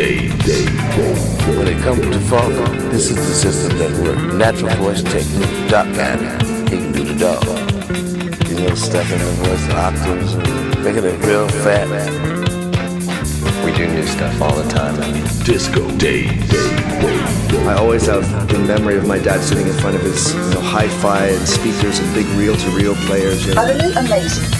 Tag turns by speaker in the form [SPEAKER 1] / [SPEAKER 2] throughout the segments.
[SPEAKER 1] Dave.
[SPEAKER 2] When it comes to funk, this is the system that works. Natural voice technique, dot pattern. He can do the dog. You know, stuff in the voice, octaves, making it real fat. Man.
[SPEAKER 3] We do new stuff all the time.
[SPEAKER 1] Disco Dave.
[SPEAKER 4] I always have the memory of my dad sitting in front of his you know, hi-fi and speakers and big reel-to-reel players. You know.
[SPEAKER 5] Utterly amazing.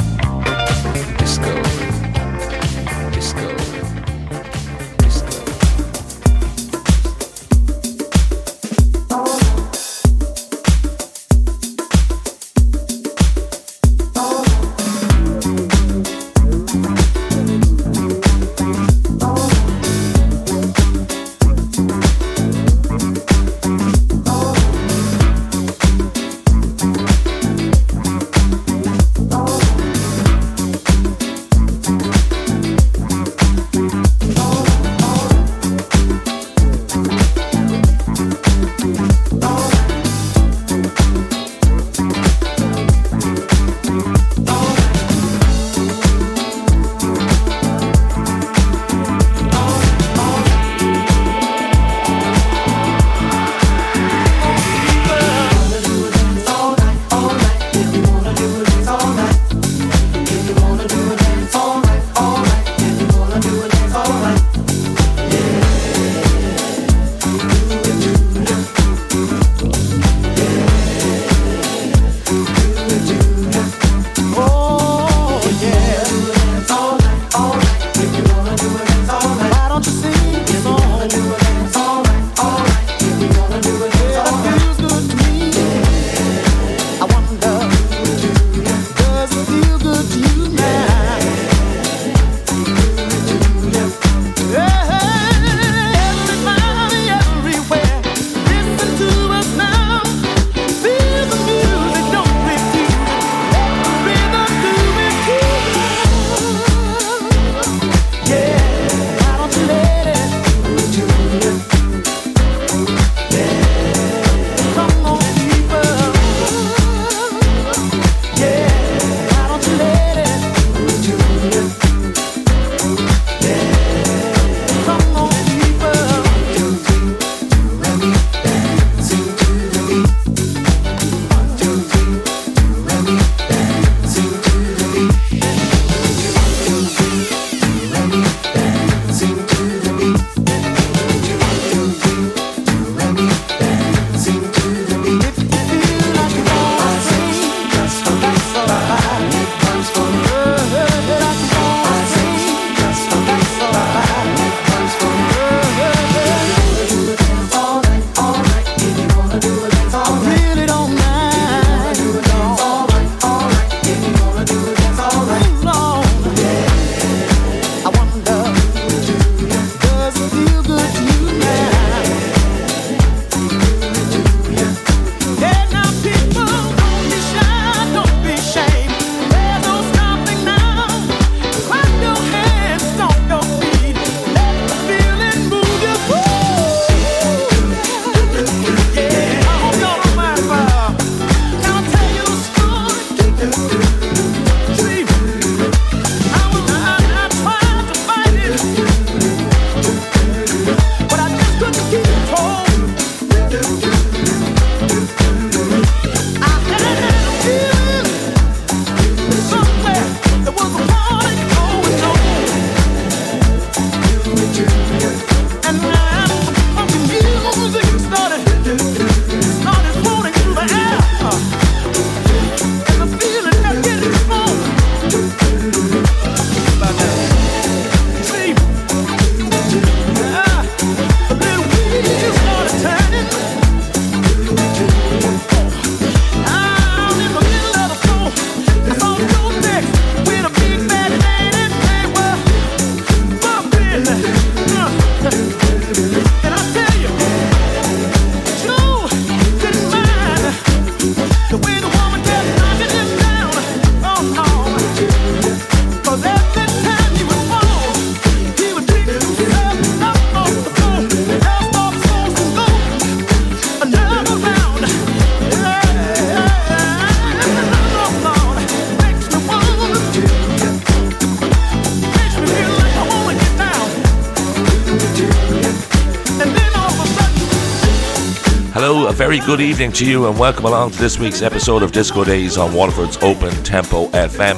[SPEAKER 5] Very good evening to you and welcome along to this week's episode of Disco Days on Waterford's Open Tempo FM.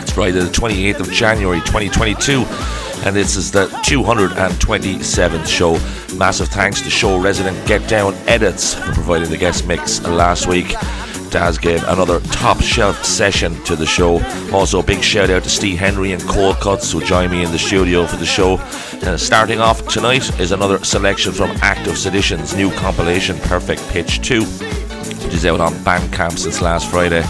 [SPEAKER 5] It's Friday the 28th of January 2022 and this is the 227th show. Massive thanks to show resident Get Down Edits for providing the guest mix last week. Daz gave another top shelf session to the show. Also, a big shout out to Steve Henry and Cole Cuts who joined me in the studio for the show. And starting off tonight is another selection from Active Sedition's new compilation, Perfect Pitch 2, which is out on Bandcamp since last Friday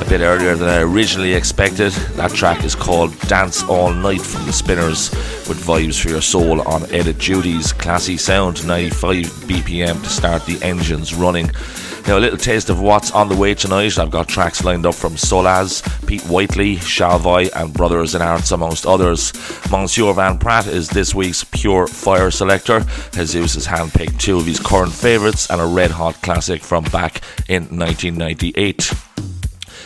[SPEAKER 5] a bit earlier than I originally expected. That track is called Dance All Night from the Spinners with vibes for your soul on Edit Judy's classy sound, 95 BPM to start the engines running. Now, a little taste of what's on the way tonight. I've got tracks lined up from Solaz, Pete Whiteley, Shalvoy, and Brothers in Arts, amongst others. Monsieur Van Pratt is this week's pure fire selector. Jesus has handpicked two of his current favourites and a red hot classic from back in 1998.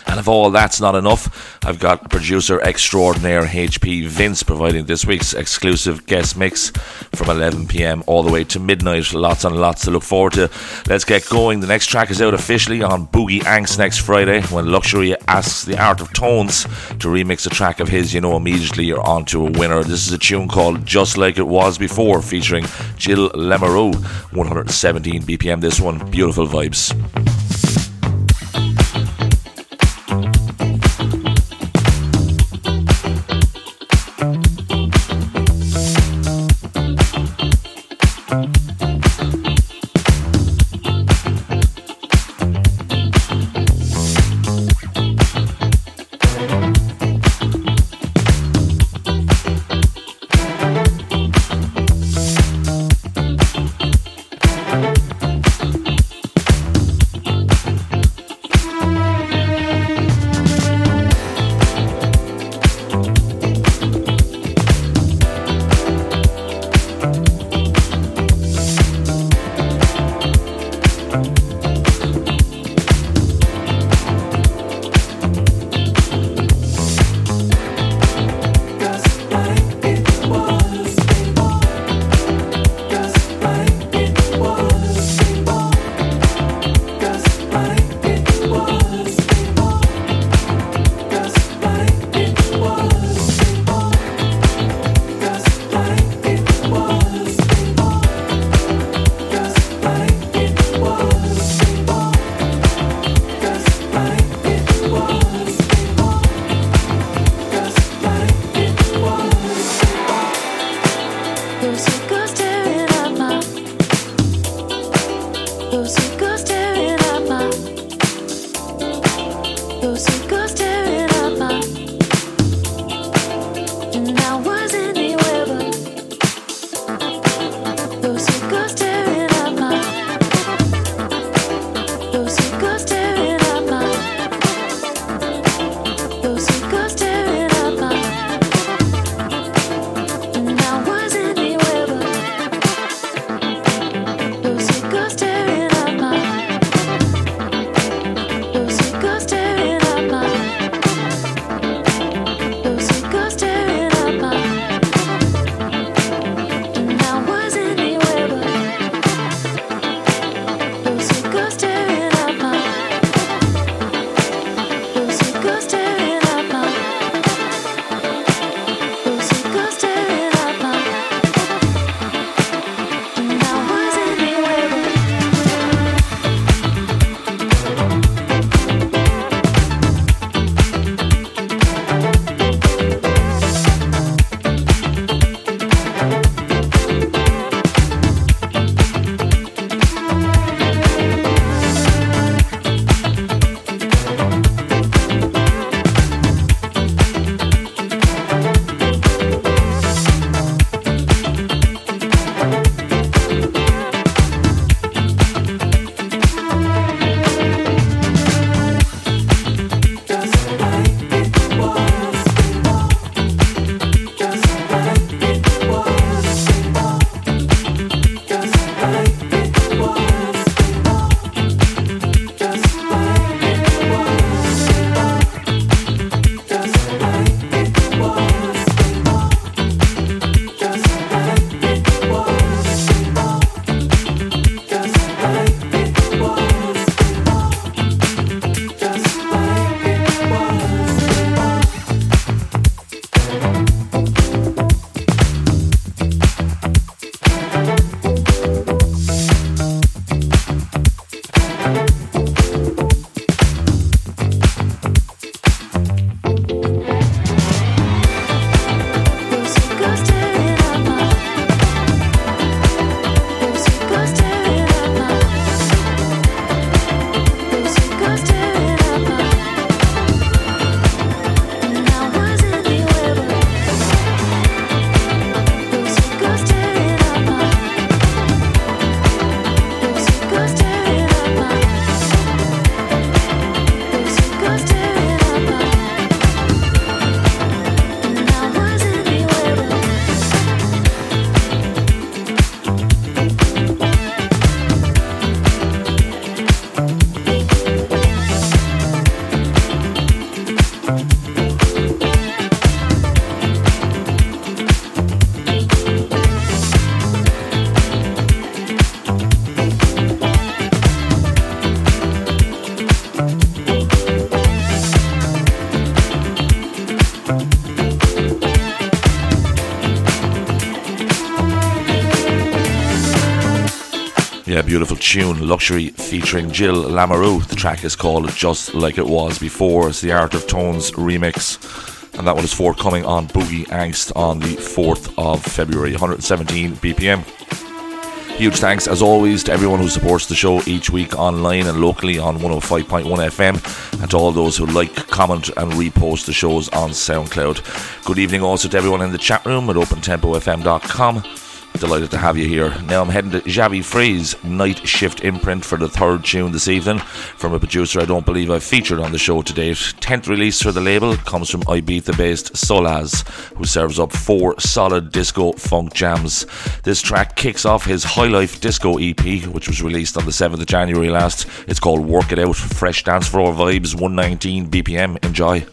[SPEAKER 5] And if all that's not enough, I've got producer extraordinaire HP Vince providing this week's exclusive guest mix from 11 pm all the way to midnight. Lots and lots to look forward to. Let's get going. The next track is out officially on Boogie Angst next Friday when Luxury asks the Art of Tones to remix a track of his. You know, immediately you're on to a winner. This is a tune called Just Like It Was Before featuring Jill Lemereau. 117 BPM, this one. Beautiful vibes. Tune, Luxury featuring Jill Lamoureux. The track is called Just Like It Was Before. It's the Art of Tones remix. And that one is forthcoming on Boogie Angst on the 4th of February, 117 BPM. Huge thanks, as always, to everyone who supports the show each week online and locally on 105.1 FM, and to all those who like, comment, and repost the shows on SoundCloud. Good evening also to everyone in the chat room at opentempofm.com. Delighted to have you here. Now I'm heading to Javi Free's Night Shift imprint for the third tune this evening from a producer I don't believe I've featured on the show to date. Tenth release for the label comes from Ibiza based Solaz, who serves up four solid disco funk jams. This track kicks off his High Life Disco EP, which was released on the 7th of January last. It's called Work It Out, fresh dance floor vibes, 119 BPM. Enjoy.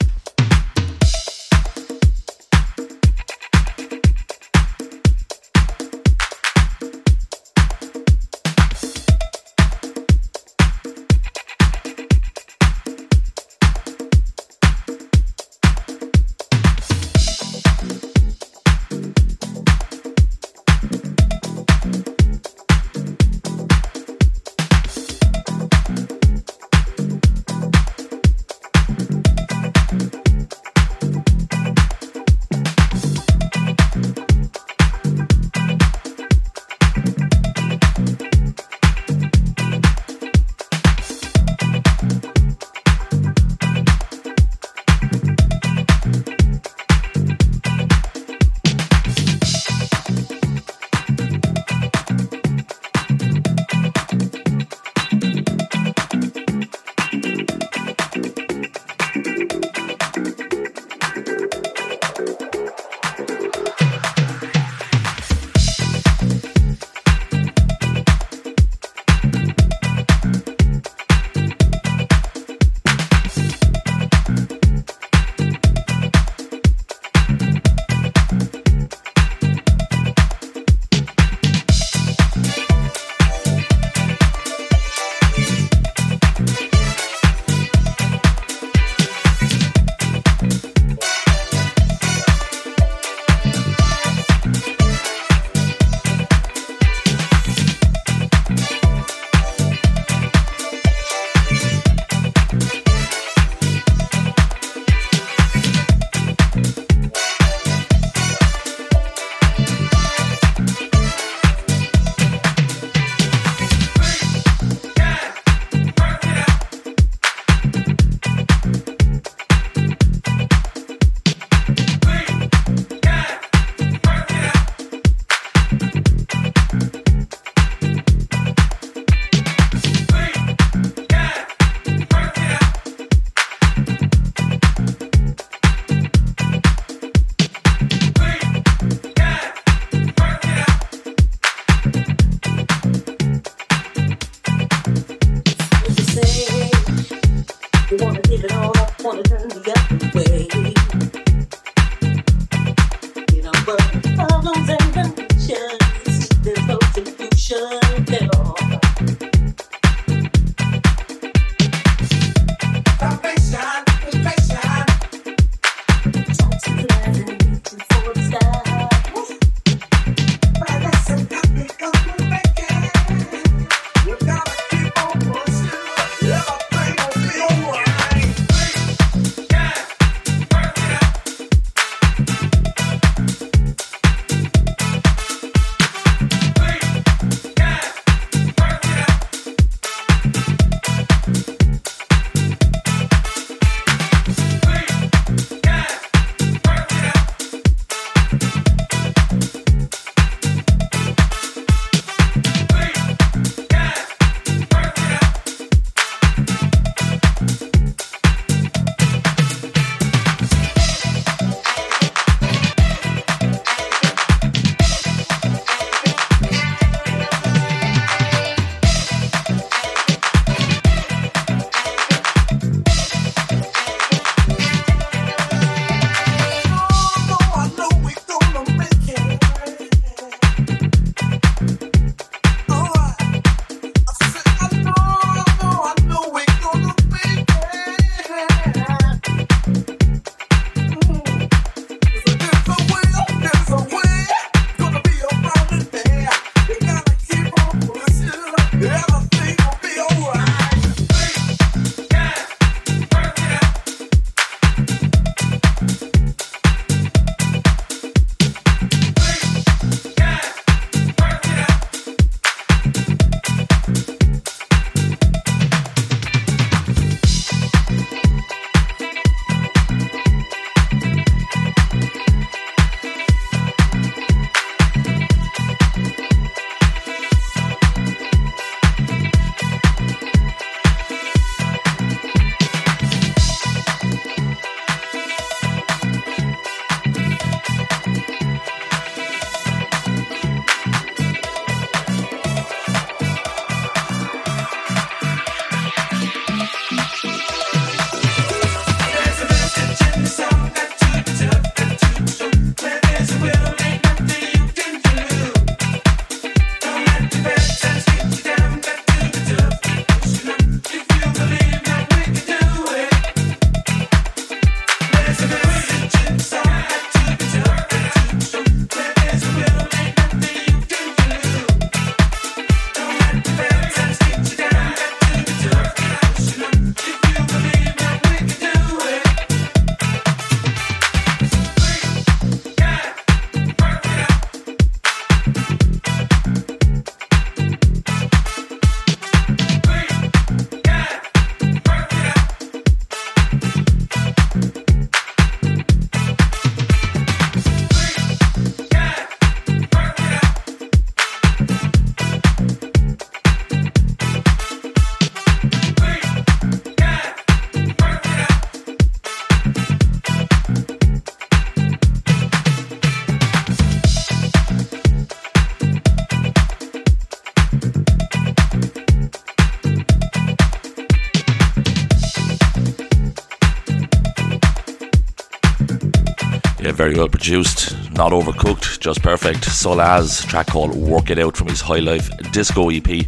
[SPEAKER 5] Produced, not overcooked, just perfect. Solaz, track called Work It Out from his High Life Disco EP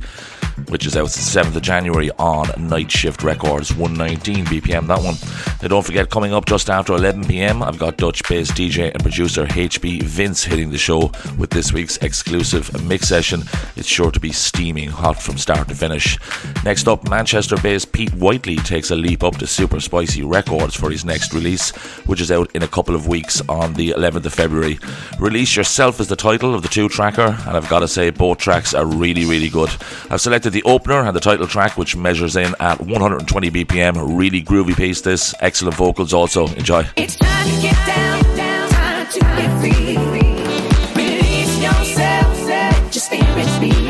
[SPEAKER 5] which is out the 7th of January on Night Shift Records, 119 BPM. That one. Now, don't forget, coming up just after 11 pm, I've got Dutch based DJ and producer HP Vince hitting the show with this week's exclusive mix session. It's sure to be steaming hot from start to finish. Next up, Manchester based Pete Whiteley takes a leap up to Super Spicy Records for his next release, which is out in a couple of weeks on the 11th of February. Release Yourself is the title of the two tracker, and I've got to say, both tracks are really, really good. I've selected the opener and the title track, which measures in at 120 BPM. Really groovy piece, this. Excellent vocals also. Enjoy.
[SPEAKER 6] It's time to get down, down, time to get free. Release yourself, speak.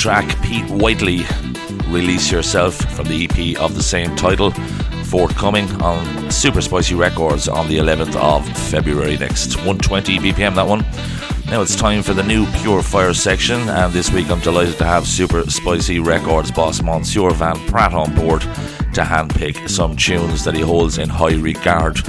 [SPEAKER 5] Track, Pete Whiteley, Release Yourself from the EP of the same title, forthcoming on Super Spicy Records on the 11th of February next. 120 BPM that one. Now it's time for the new Pure Fire section, and this week I'm delighted to have Super Spicy Records boss Monsieur Van Pratt on board to handpick some tunes that he holds in high regard.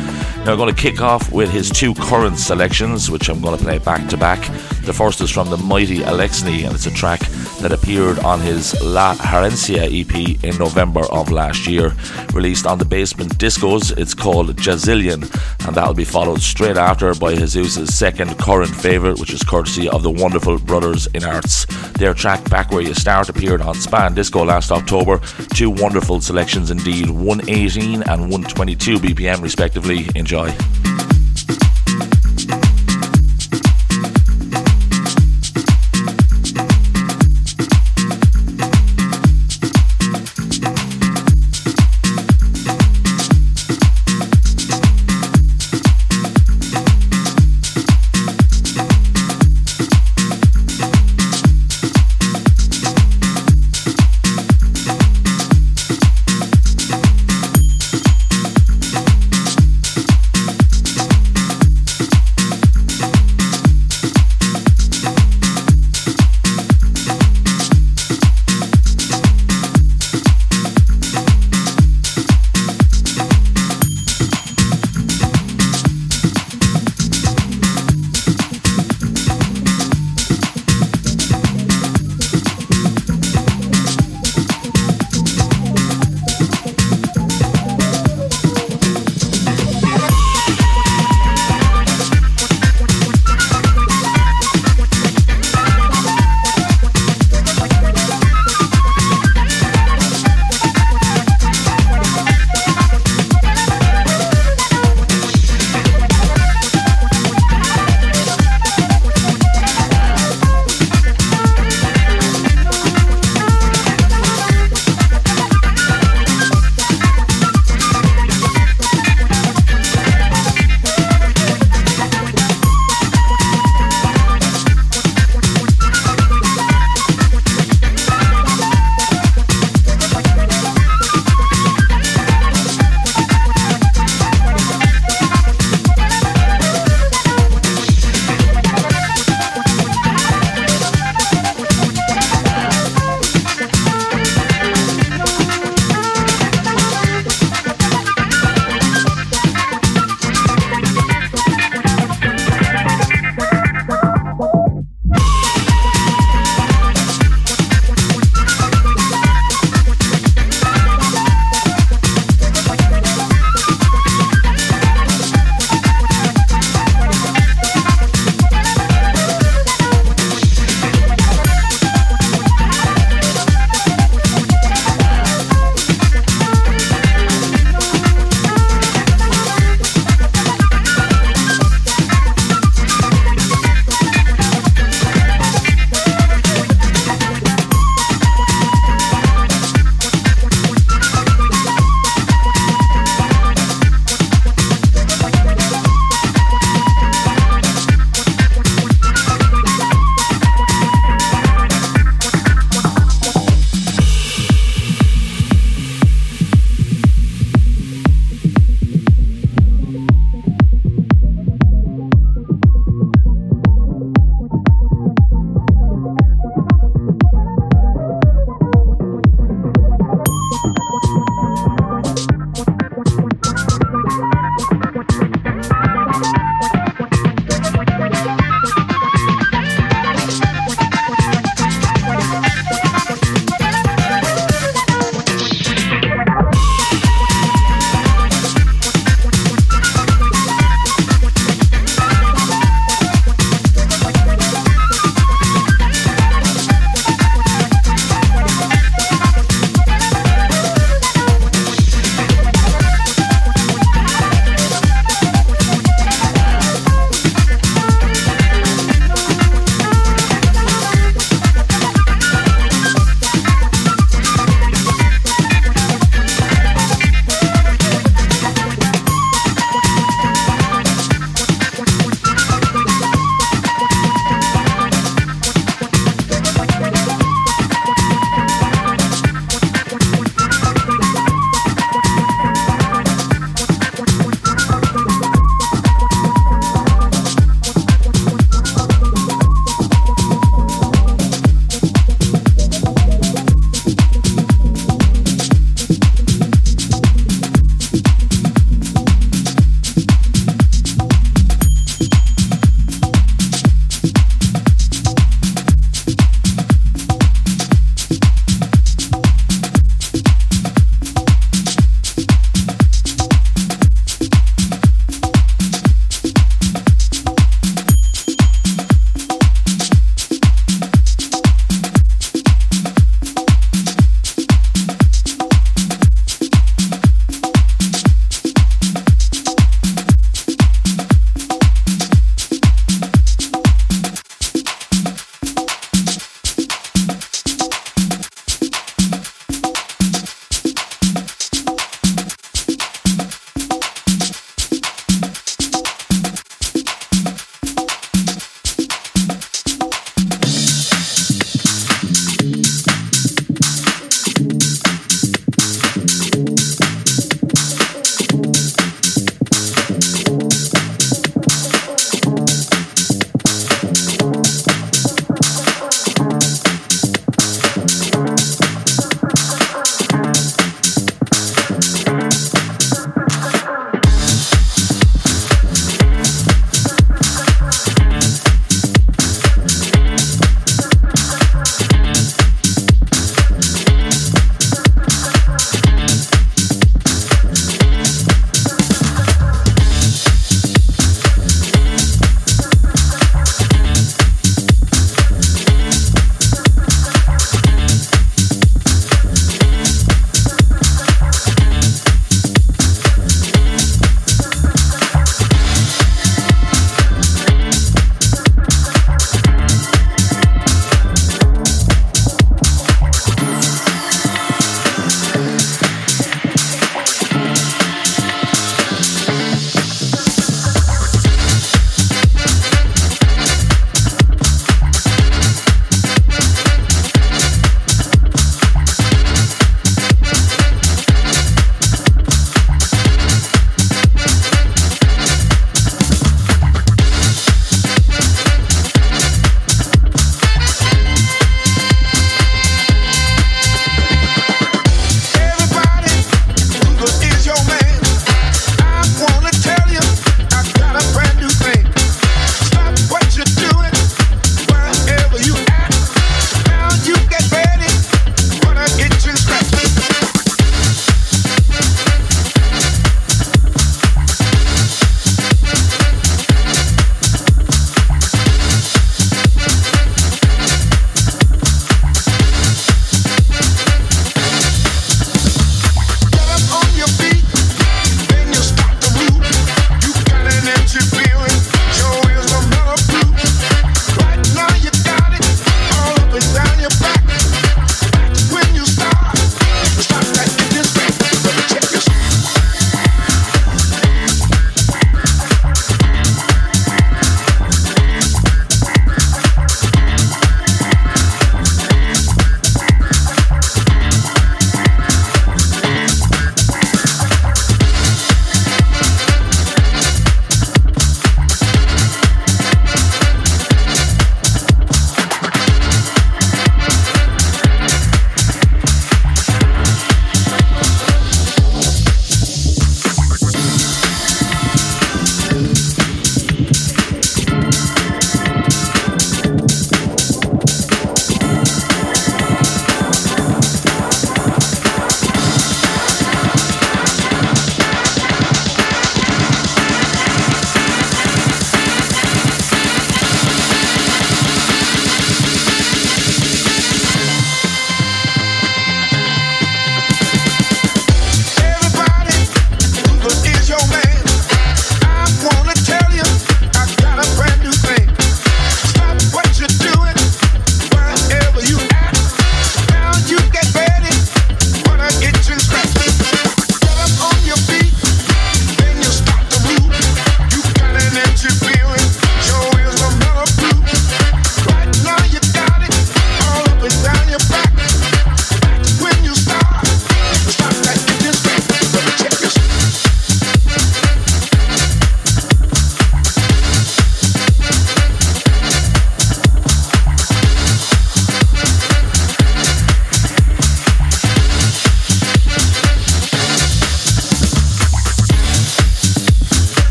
[SPEAKER 5] Now, I'm going to kick off with his two current selections, which I'm going to play back to back. The first is from the mighty Alexney, and it's a track that appeared on his La Herencia EP in November of last year. Released on the Basement Discos, it's called Jazillion, and that'll be followed straight after by Jesus' second current favourite, which is courtesy of the wonderful Brothers in Arts. Their track Back Where You Start appeared on Spa In Disco last October. Two wonderful selections indeed, 118 and 122 BPM respectively. Enjoy.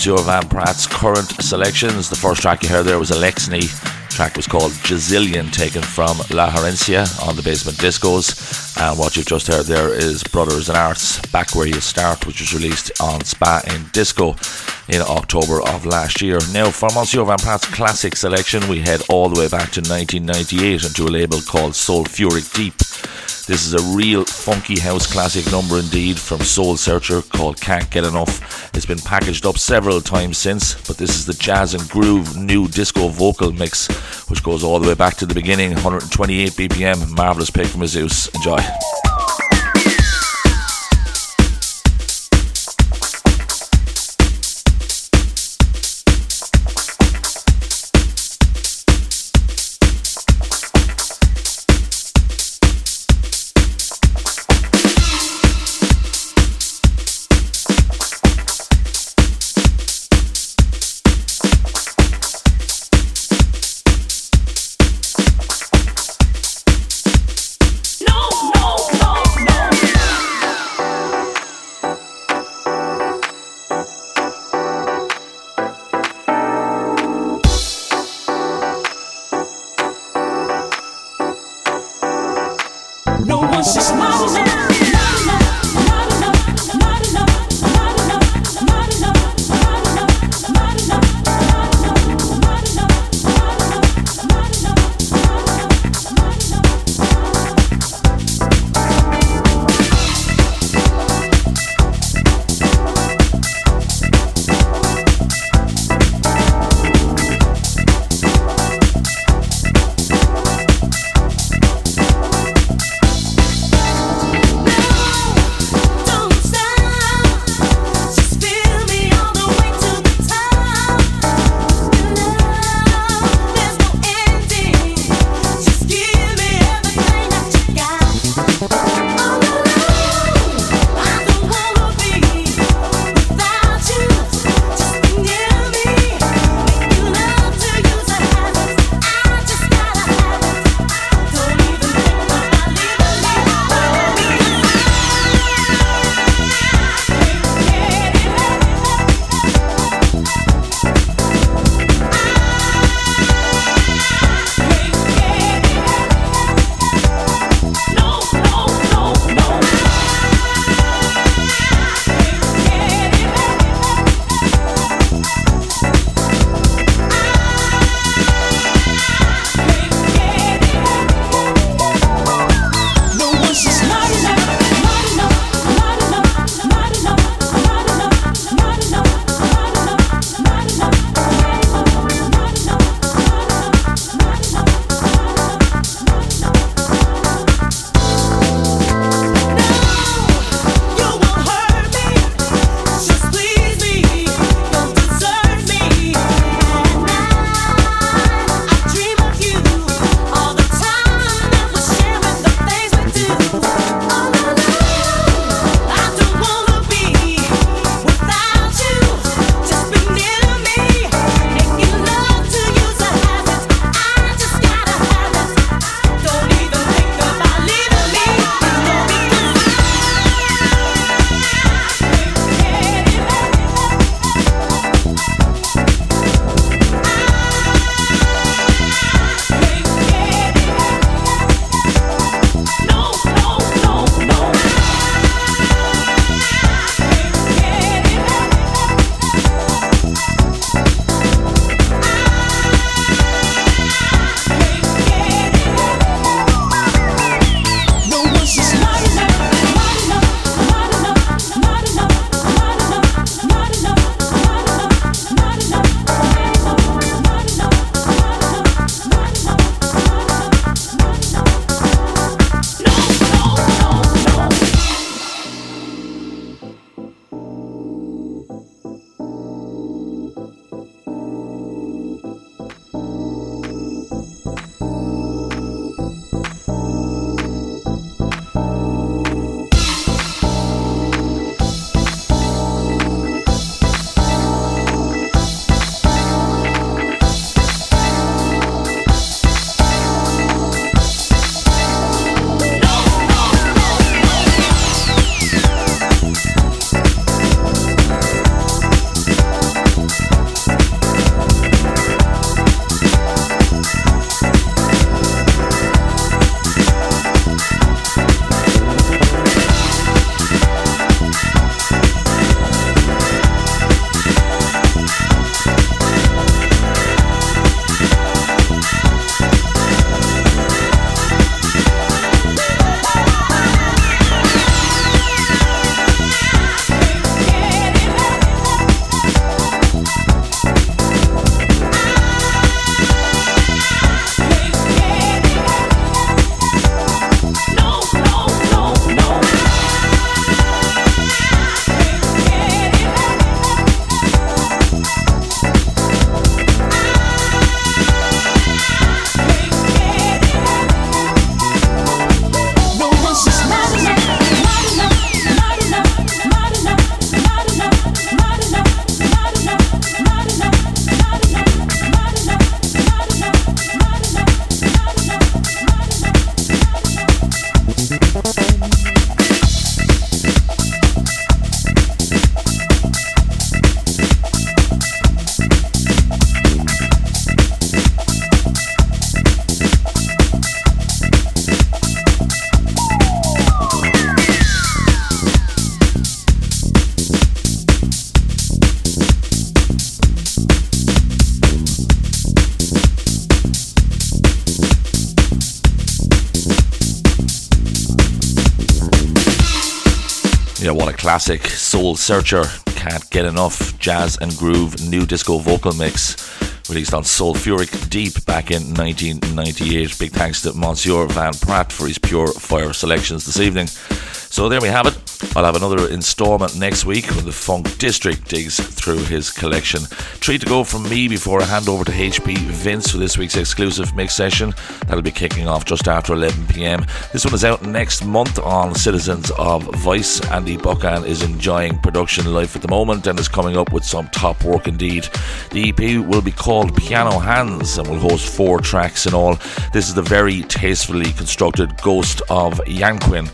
[SPEAKER 5] Monsieur Van Pratt's current selections. The first track you heard there was Alexney. The track was called Jazillion, taken from La Herencia on the Basement Discos. And what you've just heard there is Brothers in Arts, Back Where You Start, which was released on Spa in Disco in October of last year. Now, for Monsieur Van Pratt's classic selection, we head all the way back to 1998 into a label called Soulfuric Deep. This is a real funky house classic number indeed from Soul Searcher called Can't Get Enough. Been packaged up several times since, but this is the jazz and groove new disco vocal mix, which goes all the way back to the beginning 128 BPM. Marvelous pick from Azus. Enjoy. Classic. Soul Searcher. Can't get enough. Jazz and groove new disco vocal mix. Released on Soulfuric Deep back in 1998. Big thanks to Monsieur Van Pratt for his pure fire selections this evening. So there we have it. I'll have another instalment next week when the Funk District digs through his collection. Treat to go from me before I hand over to HP Vince for this week's exclusive mix session. That'll be kicking off just after 11 pm. This one is out next month on Citizens of Vice. Andy Buchan is enjoying production life at the moment and is coming up with some top work indeed. The EP will be called Piano Hands and will host four tracks in all. This is the very tastefully constructed Ghost of Yanquin.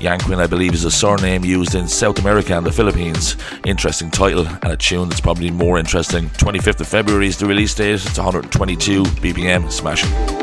[SPEAKER 5] Yanquin, I believe, is a surname used in South America and the Philippines. Interesting title and a tune that's probably more interesting. 25th of February is the release date. It's 122 BPM. Smashing.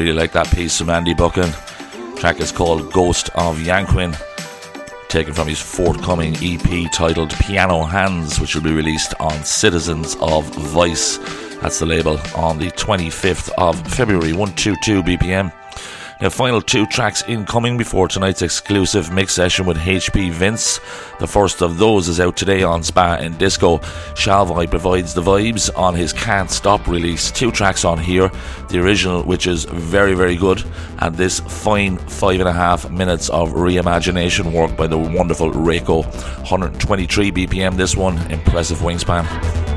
[SPEAKER 5] Really like that piece from Andy Buchan. track is called Ghost of Yanquin, taken from his forthcoming EP titled Piano Hands, which will be released on Citizens of Vice. That's the label on the 25th of February, 122 BPM. Now, final two tracks incoming before tonight's exclusive mix session with HP Vince. The first of those is out today on Spa In Disco. Shalvoy provides the vibes on his Can't Stop release. Two tracks on here. The original, which is very, very good, and this fine five and a half minutes of reimagination work by the wonderful Reiko. 123 BPM, this one. Impressive wingspan.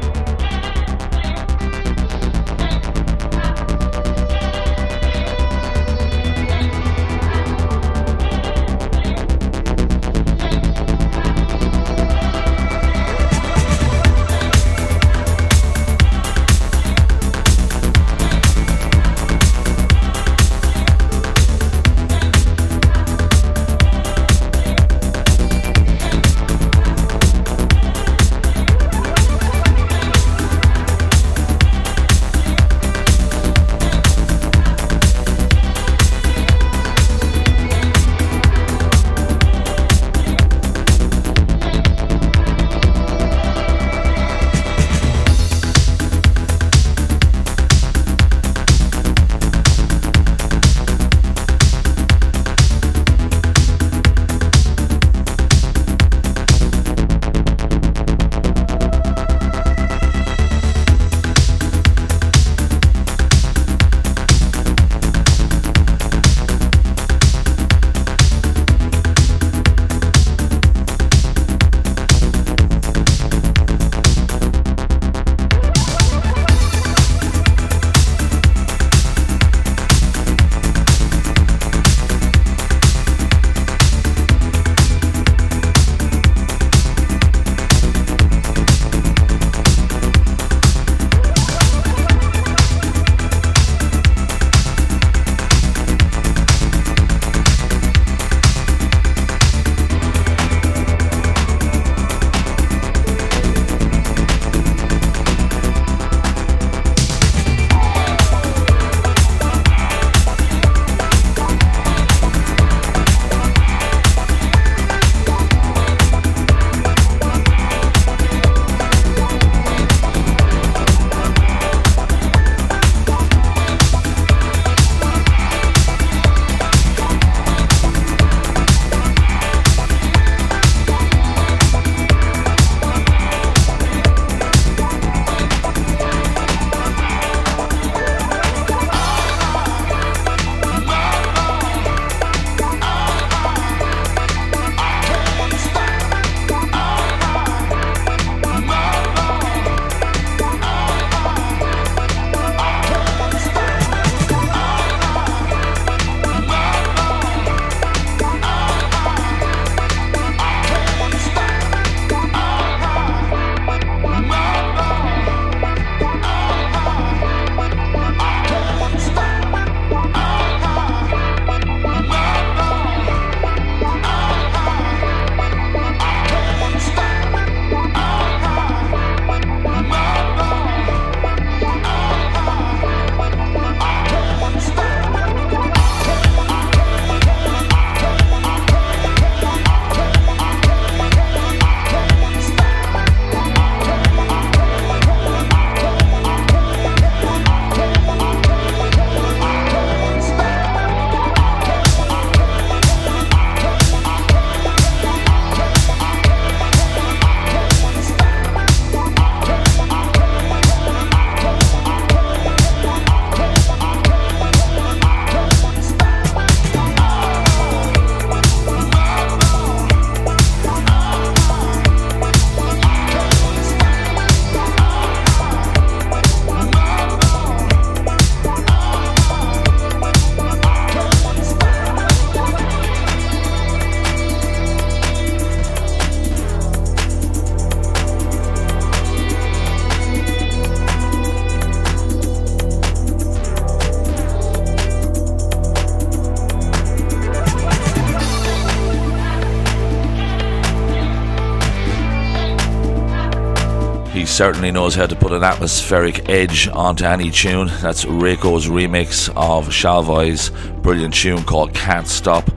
[SPEAKER 5] Certainly knows how to put an atmospheric edge onto any tune. That's Reiko's remix of Shalvoi's brilliant tune called Can't Stop.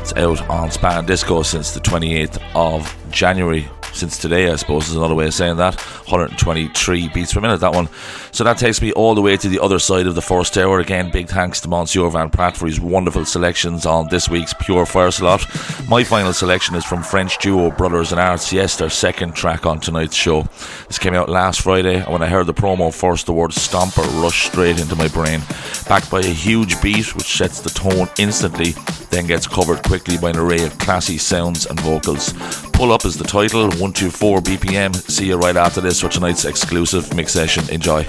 [SPEAKER 5] It's out on Spa In Disco since the 28th of January since today, I suppose is another way of saying that. 123 beats per minute, that one. So that takes me all the way to the other side of the first hour. Again, big thanks to Monsieur Van Pratt for his wonderful selections on this week's Pure Fire slot. My final selection is from French duo Brothers in Arts. Yes, their second track on tonight's show. This came out last Friday, and when I heard the promo first, the word stomper rushed straight into my brain. Backed by a huge beat, which sets the tone instantly, then gets covered quickly by an array of classy sounds and vocals. Pull Up is the title, 124 BPM. See you right after this for tonight's exclusive mix session. Enjoy.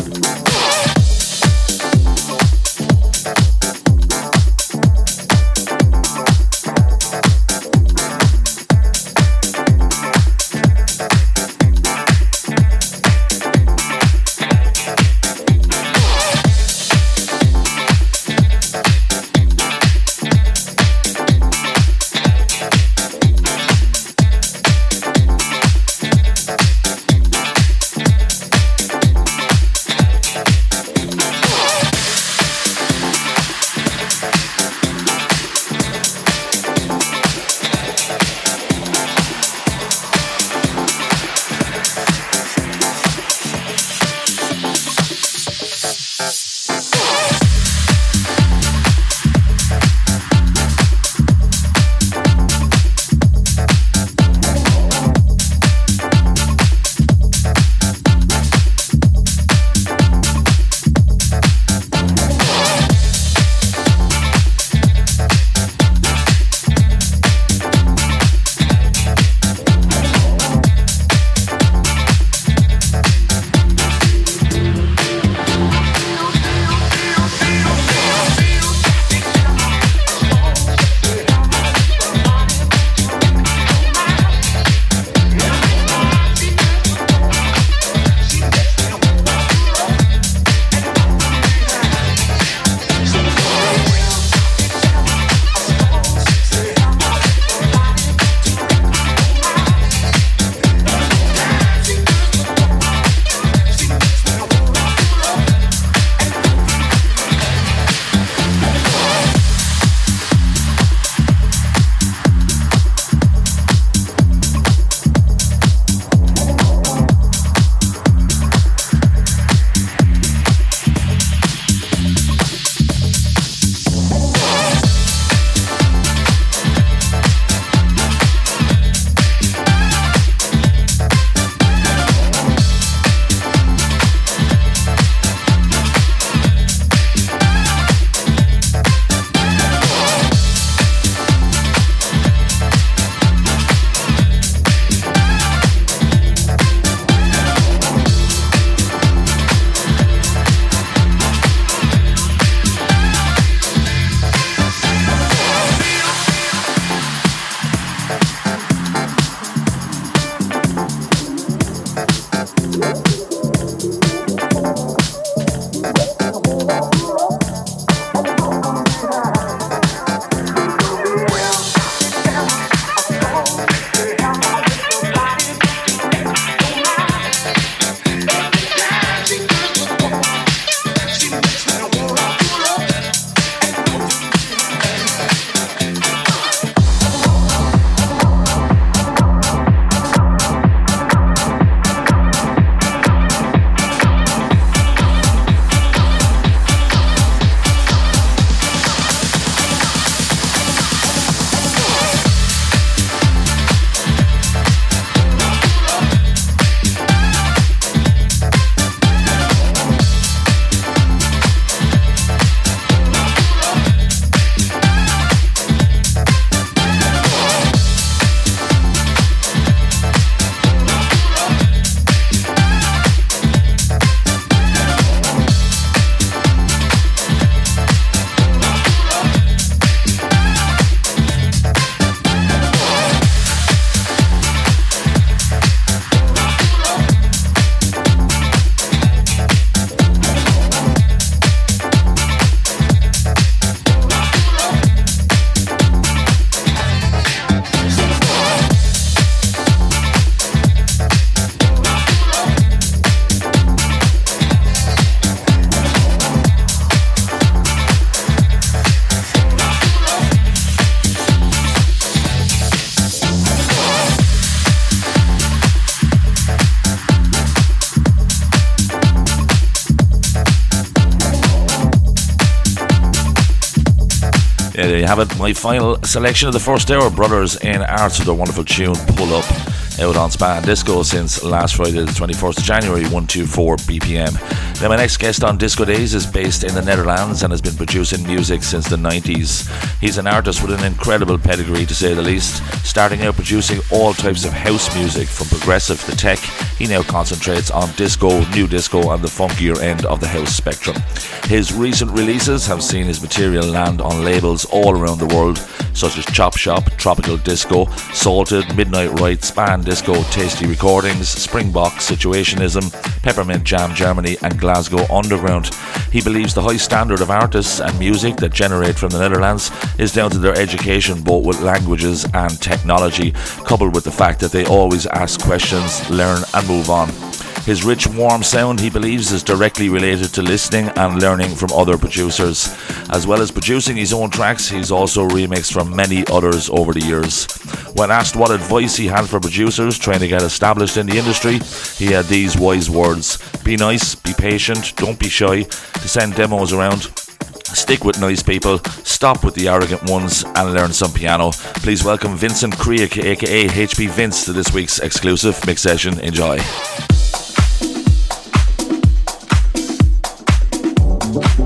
[SPEAKER 5] My final selection of the first hour, Brothers in Arts with their wonderful tune Pull Up out on Spa In Disco since last Friday, the 21st of January, 124 BPM. Now, my next guest on Disco Days is based in the Netherlands and has been producing music since the 90s. He's an artist with an incredible pedigree, to say the least, starting out producing all types of house music from progressive to tech. He now concentrates on disco, new disco, and the funkier end of the house spectrum. His recent releases have seen his material land on labels all around the world, such as Chop Shop, Tropical Disco, Salted, Midnight Riot, Span Disco, Tasty Recordings, Springbok, Situationism, Peppermint Jam Germany, and Glasgow Underground. He believes the high standard of artists and music that generate from the Netherlands is down to their education both with languages and technology, coupled with the fact that they always ask questions, learn, and move on. His rich, warm sound, he believes, is directly related to listening and learning from other producers. As well as producing his own tracks, he's also remixed from many others over the years. When asked what advice he had for producers trying to get established in the industry, he had these wise words Be nice, be patient, don't be shy, to send demos around. Stick with nice people, stop with the arrogant ones, and learn some piano. Please welcome Vincent Creek, aka HP Vince, to this week's exclusive mix session. Enjoy.
[SPEAKER 7] Thank you.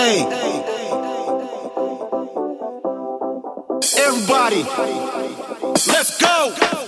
[SPEAKER 7] Hey. Everybody, let's go.